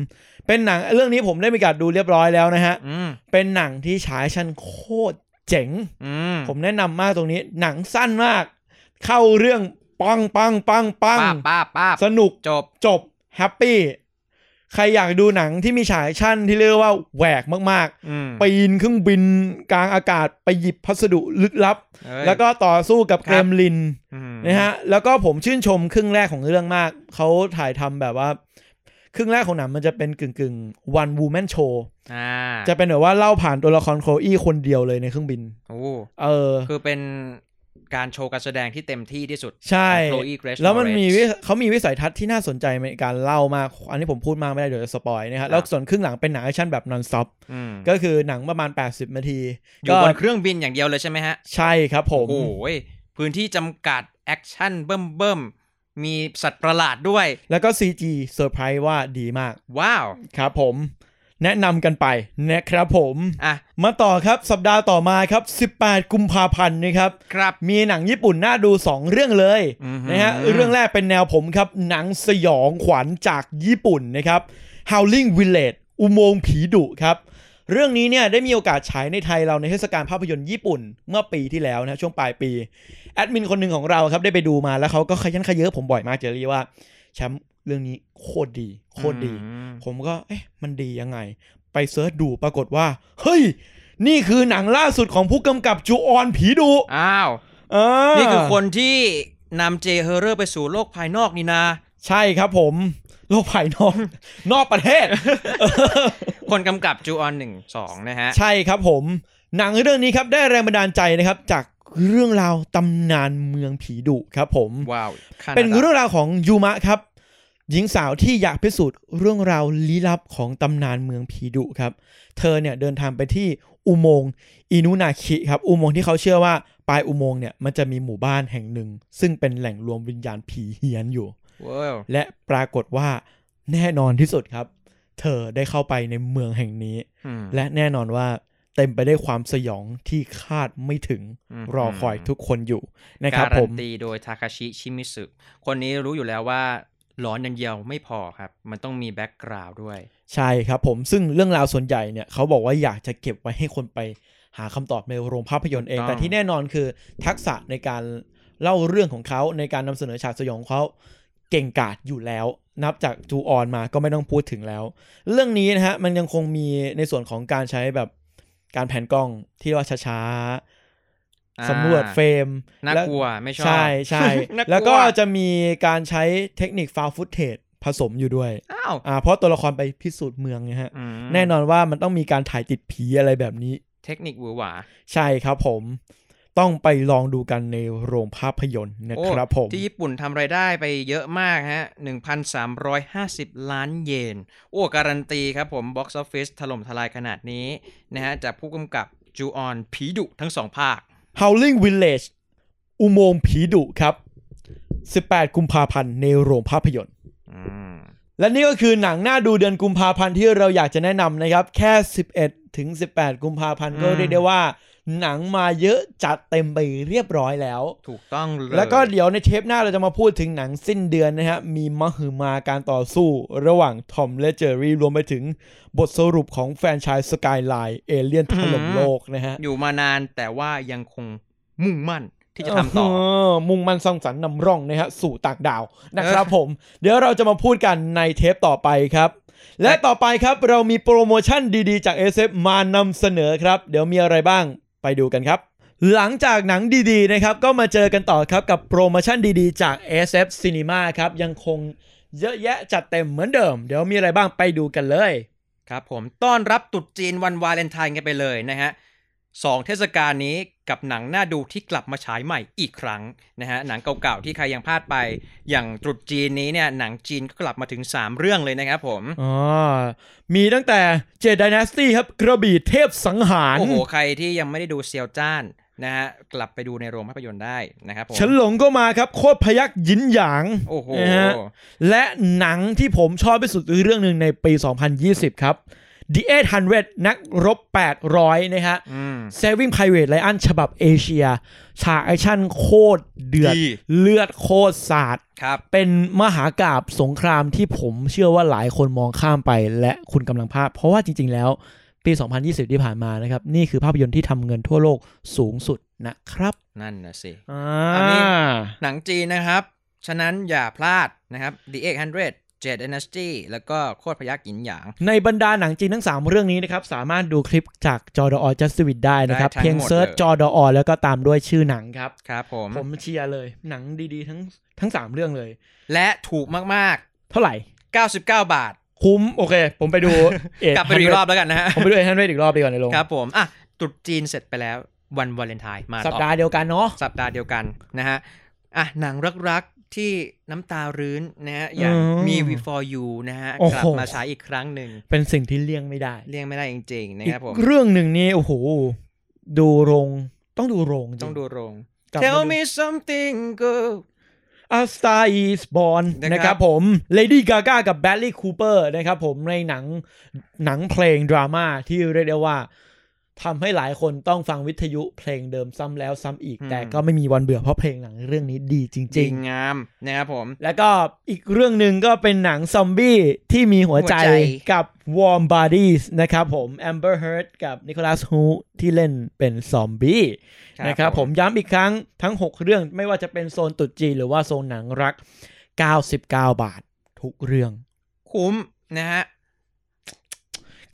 S2: เป็นหนังเรื่องนี้ผมได้มีการดูเรียบร้อยแล้วนะฮะ
S3: อืม
S2: เป็นหนังที่แอคชั่นโคตร เจ๋ง
S3: อืม
S2: ผมแนะนำมากตรงนี้ หนังสั้นมาก เข้าเรื่องปังปังปังปัง
S3: ป้าบป้าบป้าบ
S2: สนุก
S3: จบ
S2: จบ happy ใครอยากดูหนังที่มีแอคชั่นที่เรียกว่าแหวกมาก
S3: อืม
S2: ๆปีนเครื่องบินกลางอากาศไปหยิบพัสดุลึกลับ
S3: เอ้ย
S2: แล้วก็ต่อสู้กับ Gremlin
S3: อืม
S2: นะฮะแล้วก็ผมชื่นชมครึ่งแรกของเรื่องมาก เขาถ่ายทำแบบว่า ครึ่งแรกของหนังมันจะเป็นกึ่งกึ่งone woman show
S3: อ่า
S2: จะเป็นแบบว่าเล่าผ่านตัวละคร Chloe คนเดียวเลยในเครื่องบิน
S3: โอ้
S2: เออ
S3: คือเป็นการโชว์การแสดงที่เต็มที่ที่สุด
S2: ใช่
S3: ของ Chloe Grace
S2: แล้วมัน
S3: Moretz
S2: มีวิเขามีวิสัยทัศน์ที่น่าสนใจในการเล่ามาก อันนี้ผมพูดมากไม่ได้เดี๋ยวจะ spoil นะครับ แล้วส่วนครึ่งหลังเป็นหนังแอคชั่นแบบ non stop
S3: อืม
S2: ก็คือหนังประมาณ 80 นาที
S3: อยู่
S2: ก็
S3: บนเครื่องบินอย่างเดียวเลยใช่ไหมฮะ
S2: ใช่ครับผม
S3: โอ้โหพื้นที่จำกัดแอคชั่นเบิ่มเบิ่มๆ มีสัตว์ประหลาดด้วย
S2: แล้วก็ CG เซอร์ไพรส์ว่าดีมาก
S3: ว้าว
S2: ครับผม แนะนำกันไปนะครับผม
S3: อะ
S2: มาต่อครับสัปดาห์ต่อมาครับ 18 กุมภาพันธ์นะครับ
S3: ครับ
S2: มีหนังญี่ปุ่นน่าดู 2 เรื่องเลย
S3: อือหือ
S2: นะฮะเรื่องแรกเป็นแนวผมครับ หนังสยองขวัญจากญี่ปุ่นนะครับ Howling Village อุโมงค์ผีดุครับ เรื่องนี้เนี่ยได้มีโอกาสฉายในไทยเราในเทศกาลภาพยนตร์ญี่ปุ่นเมื่อปีที่แล้วนะช่วงปลายปีแอดมินคนหนึ่งของเราครับได้ไปดูมาแล้วเขาก็ขยันขยเยอะผมบ่อยมากเจอรี่ว่าแชมป์เรื่องนี้โคตรดี โคตรดี
S3: อืม
S2: ผมก็เอ๊ะมันดียังไง ไป search ดูปรากฏว่า เฮ้ย นี่คือหนังล่าสุดของผู้กำกับจูออนผีดุ
S3: อ้าว
S2: อ่า
S3: นี่คือคนที่นำ J-Horror ไปสู่โลกภายนอกนี่นา
S2: ใช่ครับผม โลกภายนอก นอกประเทศ
S3: คนกำกับจูออนหนึ่งสองนะฮะ
S2: ใช่ครับผม หนังเรื่องนี้ครับได้แรงบันดาลใจนะครับ จากเรื่องราวตำนานเมืองผีดุครับผม
S3: ว้าวคาา
S2: เป็นเรื่องราวของยูมะครับ หญิงสาวที่อยากพิสูจน์เรื่องราวลี้ลับของตำนานเมืองผีดุครับ เธอเนี่ยเดินทางไปที่อุโมงค์อินุนาคิครับ อุโมงค์ที่เขาเชื่อว่าปลายอุโมงค์เนี่ยมันจะมีหมู่บ้านแห่งหนึ่ง ซึ่งเป็นแหล่งรวมวิญญาณผีเฮี้ยนอยู่
S3: ว้าว
S2: และปรากฏว่าแน่นอนที่สุดครับ เธอได้เข้าไปในเมืองแห่งนี้
S3: อืม
S2: และแน่นอนว่าเต็มไปด้วยความสยองที่คาดไม่ถึง
S3: อืม
S2: รอคอยทุกคนอยู่นะครับ
S3: การั
S2: ผ
S3: น
S2: ม
S3: ตีโดยทาคาชิชิมิสึคนนี้รู้อยู่แล้วว่าหลอนอย่างเดียวไม่พอครับ มันต้องมี background ด้วย
S2: ใช่ครับผมซึ่งเรื่องราวส่วนใหญ่เนี่ยเขาบอกว่าอยากจะเก็บไว้ให้คนไปหาคำตอบในโรงภาพยนตร์เอง
S3: ถูกต้อง
S2: แต่ที่แน่นอนคือทักษะในการเล่าเรื่องของเขาในการนำเสนอฉากสยองของเขาเก่งกาจอยู่แล้ว นับจากจูออนมาก็ไม่ต้องพูดถึงแล้ว เรื่องนี้นะฮะมันยังคงมีในส่วนของการใช้แบบการแพนกล้องที่เรียกว่าช้า
S3: อ่า
S2: ๆสำรวจ frame
S3: น่ากลัวไม่ชอบ
S2: ใช่ใช่
S3: น่ากลัว
S2: แล้วก็จะมีการใช้เทคนิคฟาวฟุตเทจผสมอยู่ด้วย
S3: อ้าว
S2: อ่าเพราะตัวละครไปพิสูจน์เมืองไงฮะ
S3: อืม
S2: แน่นอนว่ามันต้องมีการถ่ายติดผีอะไรแบบนี้
S3: เทคนิคหวือหวา
S2: ใช่ครับผม ต้องไปลองดูกันในโรงภาพยนตร์นะครับผม
S3: ที่ญี่ปุ่นทำไรายได้ไปเยอะมากฮะ 1,350 ล้านเยน โอ้การันตีครับผมบ็อกซ์ออฟฟิศถล่มทลายขนาดนี้นะฮะ จากผู้กำกับจูออนผีดุทั้งสองภาค
S2: Howling Village อุโมงค์ผีดุครับ 18 กุมภาพันธ์ในโรงภาพยนตร์
S3: อืม
S2: และนี่ก็คือหนังน่าดูเดือนกุมภาพันธ์ที่เราอยากจะแนะนำนะครับ แค่ 11 ถึง 18 กุมภาพันธ์ก็
S3: อืม
S2: เรียกได้ว่า หนังมาเยอะจัดเต็มไปเรียบร้อยแล้ว
S3: ถูกต้องเลย
S2: แล้วก็เดี๋ยวในเทปหน้าเราจะมาพูดถึงหนังสิ้นเดือนนะฮะ มีมหึมาการต่อสู้ระหว่างทอมและเจอรี่รวมไปถึงบทสรุปของแฟรนไชายสกายไลน์เอเลียนถล่มโลกนะฮะ
S3: อยู่มานานแต่ว่ายังคงมุ่งมั่นที่จะทำต่อ
S2: เมุ่งมันสร้างสรรค์นำร่องนะฮะสู่ต่างดาวนะครับผม เดี๋ยวเราจะมาพูดกันในเทปต่อไปครับและต่อไปครับเรามีโปรโมชั่นดีๆ จาก SF มานำเสนอครับ เดี๋ยวมีอะไรบ้าง ไปดูกันครับ หลังจากหนังดีๆนะครับก็มาเจอกันต่อครับกับโปรโมชั่นดีๆ จาก SF Cinema ครับยังคงเยอะแยะจัดเต็มเหมือนเดิม เดี๋ยวมีอะไรบ้างไปดูกันเลย
S3: ครับผมต้อนรับตรุษจีนวันวาเลนไทน์กันไปเลยนะฮะ สองเทศกาลนี้กับหนังน่าดูที่กลับมาฉายใหม่อีกครั้งนะฮะหนังเก่าๆที่ใครยังพลาดไป อย่างตรุษจีนนี้เนี่ยหนังจีนก็กลับมาถึง 3 เรื่องเลยนะครับผม
S2: อ๋อมีตั้งแต่เจด y น a สตี้ครับกระบี่เทพสังหาร
S3: โอ้โห ใครที่ยังไม่ได้ดูเซียวจ้านนะฮะกลับไปดูในโรงภาพยนตร์ได้นะครับผม
S2: ฉันหลงก็มาครับ โคตรพยักหยินหยาง
S3: โอ้โห
S2: นะฮะและหนังที่ผมชอบที่สุดคือเรื่องหนึ่งในปี 2020 ครับ The 800 นักรบ 800 นะฮะ
S3: อืม
S2: Saving Private Ryan ฉบับเอเชีย ฉากแอคชั่นโคตรเดือด
S3: ดี
S2: เลือดโคตรสาด
S3: ครับ
S2: เป็นมหากาพย์สงครามที่ผมเชื่อว่าหลายคนมองข้ามไปและคุณกำลังพลาดเพราะว่าจริง ๆ แล้ว ปี 2020 ที่ผ่านมานะครับ นี่คือภาพยนตร์ที่ทำเงินทั่วโลกสูงสุดนะครับ
S3: นั่นนะสิ
S2: อ่า
S3: อันนี้หนังจีนนะครับ ฉะนั้นอย่าพลาดนะครับ The 800 Jade Dynasty แล้วก็โคตรพยัคฆ์หยินหยาง
S2: ในบรรดาหนังจีนทั้ง 3 เรื่องนี้นะครับ สามารถดูคลิปจากจอดอ Just Do It ได้นะครับ
S3: ได้ทั้งหมด
S2: search
S3: เลย
S2: จอดอแล้วก็ตามด้วยชื่อหนังครับ
S3: ครับผม
S2: ผมเชียร์เลย หนังดีๆ ทั้งทั้ง 3 เรื่องเลย
S3: และถูกมาก
S2: เท่าไหร่
S3: ๆ99 บาท
S2: คุ้ม โอเค ผมไปดูเอ็ด
S3: กลับไปดูอีกรอบแล้วกันนะฮะ
S2: ผมไปดูเอ็ดฮันเรอีกรอบดีกว่าในโรง
S3: ครับผมอะตรุษจีนเสร็จไปแล้ววันวาเลนไทน์มา
S2: สัป
S3: ต่อ
S2: ดาห์เดียวกันเนาะ
S3: สัปดาห์เดียวกันนะฮะอะหนังรักๆ ที่น้ำตารื้นนะฮะอย่าง
S2: อืม
S3: มี Before You นะฮะ
S2: โอ้โห
S3: กลับมาฉายอีกครั้งหนึ่ง
S2: เป็นสิ่งที่เลี่ยงไม่ได้
S3: เลี่ยงไม่ได้จริงๆนะ
S2: อี
S3: ค
S2: ก
S3: รับผม
S2: เรื่องหนึ่งนี่โอ้โห ดูโรง ต้องดูโรงจริ
S3: ต้องดูโรง
S2: กลับ
S3: Tell
S2: มาดู
S3: me something good
S2: A Star Is Born
S3: นะครับ
S2: นะครับผม Lady Gaga กับ Bradley Cooper นะครับผมในหนังหนังเพลงดราม่าที่เรียกได้ว่า ทำให้หลายคนต้องฟังวิทยุเพลงเดิมซ้ำแล้วซ้ำอีก แต่ก็ไม่มีวันเบื่อเพราะเพลงหนังเรื่องนี้ดีจ
S3: จ
S2: ริ
S3: ริ
S2: ง
S3: งงามนะครับผม
S2: ๆแล้วก็อีกเรื่องหนึ่งก็เป็นหนังซอมบี้ที่มีหัวใจ
S3: หัวใจ
S2: กับ Warm Bodies นะครับผม Amber Heard กับ Nicholas Hu ที่เล่นเป็นซอมบี้นะครับผมย้ำอีกครั้งทั้ง 6 เรื่องไม่ว่าจะเป็นโซนตรุดจีนหรือว่าโซนหนังรัก 99 บาททุกเรื่อง
S3: คุ้มนะฮะ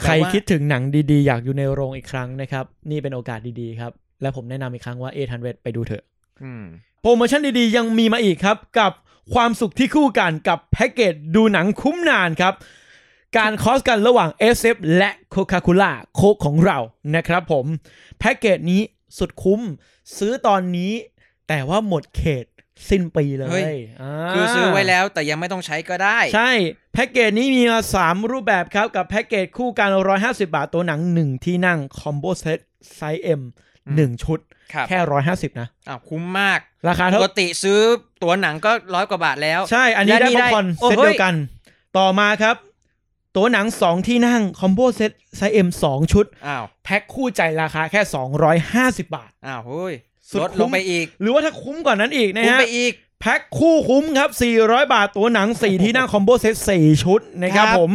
S2: ใคร
S3: แต่ว่า
S2: คิดถึงหนังดีๆ อยากอยู่ในโรงอีกครั้งนะครับ นี่เป็นโอกาสดีๆครับ และผมแนะนำอีกครั้งว่า 800 ไปดูเถอะ
S3: อืม
S2: โปรโมชั่นดีๆ ยังมีมาอีกครับ กับความสุขที่คู่กันกับแพ็กเกจดูหนังคุ้มนานครับ การ cross กันระหว่าง SF และโคคา c ค l a โคกของเรานะครับผม แพ็กเกจนี้สุดคุ้ม ซื้อตอนนี้แต่ว่าหมดเขต สิ้นปีเลย
S3: เฮ้
S2: ย
S3: คือซื้อไว้แล้วแต่ยังไม่ต้องใช้ก็ได้
S2: ใช่ แพ็กเกจนี้มีมา 3 รูปแบบครับ กับแพ็กเกจคู่กัน 150 บาทตัวหนัง 1 ที่นั่ง combo set ไซส์ M 1ชุด
S3: ครับ
S2: แค่ 150 นะ
S3: อ้าวคุ้มมาก
S2: ราคาเท่าป
S3: กติซื้อตั๋วหนังก็ร้อยกว่าบาทแล้ว
S2: ใช่ อันนี้
S3: และ
S2: ได้
S3: นี่
S2: ป๊อปคอร์น
S3: โอ้
S2: เซต
S3: เฮ้ย
S2: เดียวกัน ต่อมาครับ ตัวหนัง 2 ที่นั่ง combo set size M 2 ชุด
S3: อ้าว
S2: แพ็คคู่ใจราคาแค่ 250 บาท
S3: อ้าวเฮ้ย
S2: สุดคุ้
S3: ลดลงไปอีก
S2: หรือว่าถ้าคุ้มกว่านั้นอีกนะ
S3: คุ้ม
S2: ฮะ
S3: ไปอีก
S2: แพ็คคู่คุ้มครับ 400 บาทตัวหนัง 4 ที่นั่ง combo set 4ชุดนะครับ
S3: ครับ
S2: ผม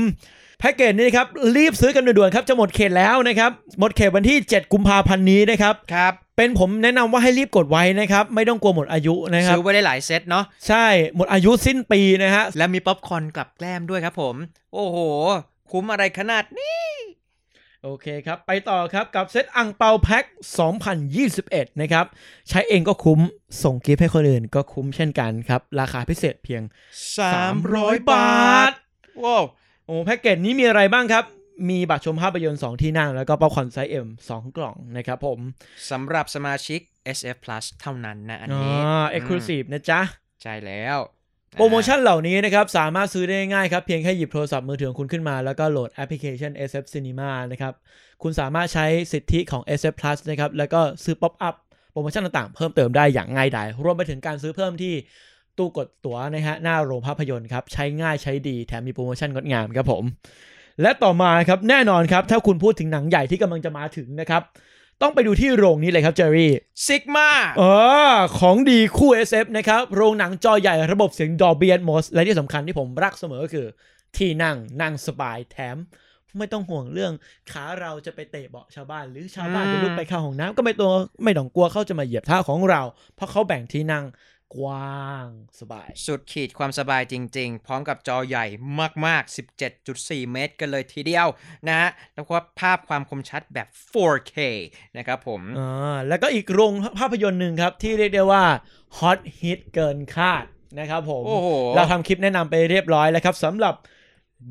S2: แพ็กเกจนี้ครับ รีบซื้อกันด่วนๆครับ จะหมดเขตแล้วนะครับ หมดเขตวันที่ 7 กุมภาพันธ์นี้นะครับ
S3: ครับ
S2: เป็นผมแนะนำว่าให้รีบกดไว้นะครับ ไม่ต้องกลัวหมดอายุนะครับ
S3: ซื้อไว้ได้หลายเซตเนาะ
S2: ใช่ หมดอายุสิ้นปีนะฮะ
S3: และมีป๊อปคอร์นกับแกล้มด้วยครับผม โอ้โห คุ้มอะไรขนาดนี้
S2: โอเคครับ ไปต่อครับกับเซตอังเปาแพ็ค2021 นะครับ ใช้เองก็คุ้ม ส่งกิฟต์ให้คนอื่นก็คุ้มเช่นกันครับ ราคาพิเศษเพียง 300 บาท
S3: ว้าว
S2: โอ้แพ็กเกจนี้มีอะไรบ้างครับ มีบัตรชมภาพยนตร์ 2 ที่นั่ง แล้วก็ป๊อปคอร์น size M 2กล่องนะครับผม
S3: สำหรับสมาชิก SF Plus เท่านั้นนะ อ่า
S2: อันนี้ exclusive นะจ๊ะ
S3: ใช่แล้ว
S2: โปรโมชั่นเหล่านี้นะครับสามารถซื้อได้ง่ายครับ เพียงแค่หยิบโทรศัพท์มือถือของคุณขึ้นมา แล้วก็โหลดแอปพลิเคชัน SF Cinema นะครับคุณสามารถใช้สิทธิของ SF Plus นะครับแล้วก็ซื้อ pop up โปรโมชั่นต่างๆ เพิ่มเติมได้อย่างง่ายดายรวมไปถึงการซื้อเพิ่มที่ตู้กดตั๋วนะฮะหน้าโรงภาพยนตร์ครับใช้ง่ายใช้ดีแถมมีโปรโมชั่นงดงามครับผม และต่อมาครับแน่นอนครับถ้าคุณพูดถึงหนังใหญ่ที่กำลังจะมาถึงนะครับ ต้องไปดูที่โรงนี้เลยครับเจอรี่
S3: ซิกมา
S2: เออของดีคู่ SF นะครับ โรงหนังจอใหญ่ระบบเสียง Dolby Atmos และที่สำคัญที่ผมรักเสมอก็คือ ที่นั่งนั่งสบายแถมไม่ต้องห่วงเรื่องขาเราจะไปเตะเบาะชาวบ้าน หรือชาวบ้านจะลุกไปเข้าห้องน้ำก็ไม่ตัวไม่ต้องกลัวเขาจะมาเหยียบเท้าของเรา เพราะเขาแบ่งที่นั่ง กว้างสบาย
S3: สุดขีดความสบายจริง ๆ พร้อมกับจอใหญ่มาก ๆ 17.4 เมตรกันเลยทีเดียวนะฮะแล้วก็ภาพความคมชัดแบบ 4K นะครับผม
S2: อ่าแล้วก็อีกโรงภาพยนตร์หนึ่งครับ ที่เรียกได้ว่าฮอตฮิตเกินคาดนะครับผม
S3: โอ้โห
S2: เราทำคลิปแนะนำไปเรียบร้อยแล้วครับสำหรับ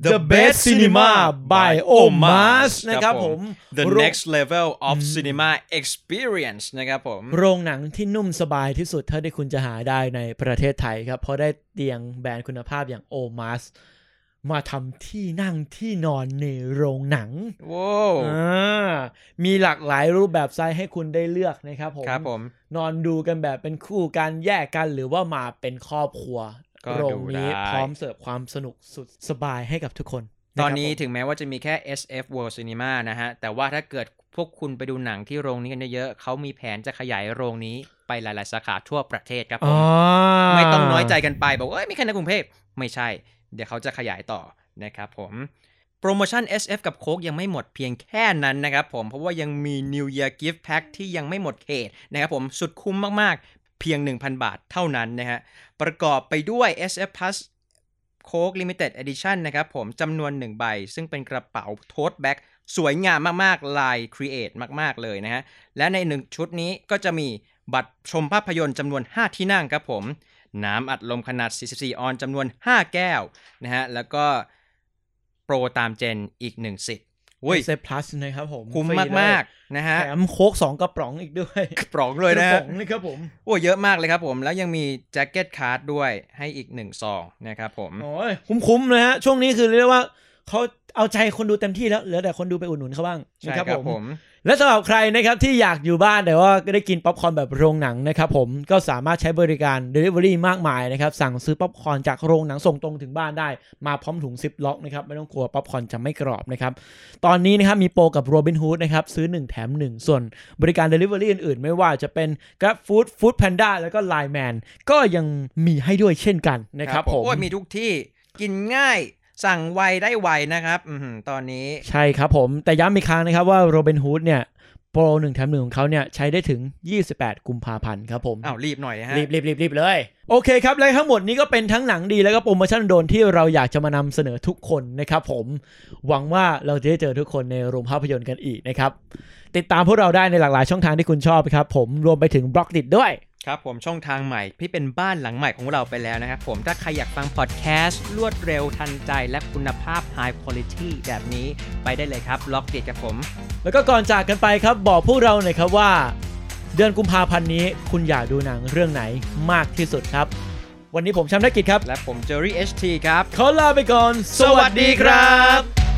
S2: The Best Cinema by Omas นะครับผม
S3: The
S2: โรง
S3: next level of cinema experience นะครับผม
S2: โรงหนังที่นุ่มสบายที่สุดเท่าที่คุณจะหาได้ในประเทศไทยครับ เพราะได้เตียงแบรนด์คุณภาพอย่าง Omas มาทำที่นั่งที่นอนในโรงหนัง
S3: ว้าว
S2: อ่ามีหลากหลายรูปแบบไซส์ให้คุณได้เลือกนะครับผม
S3: ครับผม
S2: นอนดูกันแบบเป็นคู่กันแยกกันหรือว่ามาเป็นครอบครัว
S3: ก็
S2: โร
S3: ดู
S2: งนี้
S3: ได้
S2: พร้อมเสิร์ฟความสนุกสุดสบายให้กับทุกคน
S3: ตอนนี้ะ
S2: ครับผม
S3: ถึงแม้ว่าจะมีแค่ SF World Cinema นะฮะ แต่ว่าถ้าเกิดพวกคุณไปดูหนังที่โรงนี้กันเยอะๆเขามีแผนจะขยายโรงนี้ไปหลายๆสาขาทั่วประเทศครับผ
S2: อ๋
S3: ม
S2: อ
S3: ไม่ต้องน้อยใจกันไป บอกว่าเอ้ยมีแค่ในกรุงเทพไม่ใช่ เดี๋ยวเขาจะขยายต่อนะครับผมโปรโมชั่น SF กับโค้กยังไม่หมดเพียงแค่นั้นนะครับผมเพราะว่ายังมี New Year Gift Pack ที่ยังไม่หมดเขตนะครับผมสุดคุ้มมากๆ เพียง 1,000 บาทเท่านั้นนะฮะ ประกอบไปด้วย SF Plus โค้ก Limited Edition นะครับผมจำนวน 1 ใบ ซึ่งเป็นกระเป๋าโท e แบ็กสวยงามมากๆ ลาย create มาก ๆ เลยนะฮะ และใน 1 ชุดนี้ก็จะมีบัตรชมภาพยนตร์จำนวน 5 ที่นั่งครับผม น้ำอัดลมขนาด 44 ออนซ์จำนวน 5 แก้วนะฮะ แล้วก็โปรตามเจนอีก1สิทธิ์
S2: เซฟพลัสนะครับผม
S3: คุ้ม
S2: ฟรีเลย
S3: มากๆนะฮะ
S2: แถมโค้กสองกระป๋องอีกด้วย
S3: กระป๋องเลยนะฮะ
S2: ระป๋องนะครับผม
S3: โอ้เยอะมากเลยครับผมแล้วยังมี jacket card ด้วยให้อีก1ซองนะครับผม
S2: โอ้ยคุ้มๆนะฮะช่วงนี้คือเรียกว่าเขา เอาใจคนดูเต็มที่แล้วเหลือแต่คนดูไปอุดหนุนเขาบ้าง
S3: ใช่
S2: นะ
S3: ค
S2: ค
S3: รั
S2: รั
S3: บบผ
S2: ผมมและสำหรับใครนะครับที่อยากอยู่บ้านแต่ว่าก็ได้กินป๊อปคอร์นแบบโรงหนังนะครับผมก็สามารถใช้บริการ Delivery มากมายนะครับ สั่งซื้อป๊อปคอร์นจากโรงหนังส่งตรงถึงบ้านได้ มาพร้อมถุง zip lock นะครับไม่ต้องกลัวป๊อปคอร์นจะไม่กรอบนะครับตอนนี้นะครับมีโปรกับ Robinhood นะครับซื้อ 1 แถม 1 ส่วนบริการ Delivery อื่นๆ ไม่ว่าจะเป็น GrabFood Food Panda แล้วก็ Line Man ก็ยังมีให้ด้วยเช่นกันนะครับผม
S3: โอ้ยมีทุกที่กินง่าย สั่งไวได้ไวนะครับอือหือตอนนี้
S2: ใช่ครับผมแต่ย้ำอีกครั้งนะครับว่า Robinhood เนี่ยโปรหนึ่งแถมหนึ่งของเขาเนี่ยใช้ได้ถึง 28 กุมภาพันธ์ครับผม
S3: อ้าวรีบหน่อยนะฮะ
S2: รีบรีบรีบรีบเลย โอเคครับ และทั้งหมดนี้ก็เป็นทั้งหนังดีแล้วก็โปรโมชั่นโดนที่เราอยากจะมานำเสนอทุกคนนะครับผม หวังว่าเราจะได้เจอทุกคนในโรงภาพยนตร์กันอีกนะครับ ติดตามพวกเราได้ในหลากหลายช่องทางที่คุณชอบครับผมรวมไปถึงบล็อกดิด้วย
S3: ครับผมช่องทางใหม่ที่เป็นบ้านหลังใหม่ของเราไปแล้วนะครับผมถ้าใครอยากฟังพอดแคสต์รวดเร็วทันใจและคุณภาพ High Quality แบบนี้ไปได้เลยครับล็อกเกตกับผม
S2: แล้วก็ก่อนจากกันไปครับบอกพวกเราหน่อยครับว่า เดือนกุมภาพันธ์นี้คุณอยากดูหนังเรื่องไหนมากที่สุดครับ วันนี้ผมช้ำนักกิจครับ
S3: และผมเจอรี่ HT ครับ
S2: ขอลาไปก่อน
S3: สวัสดีครับ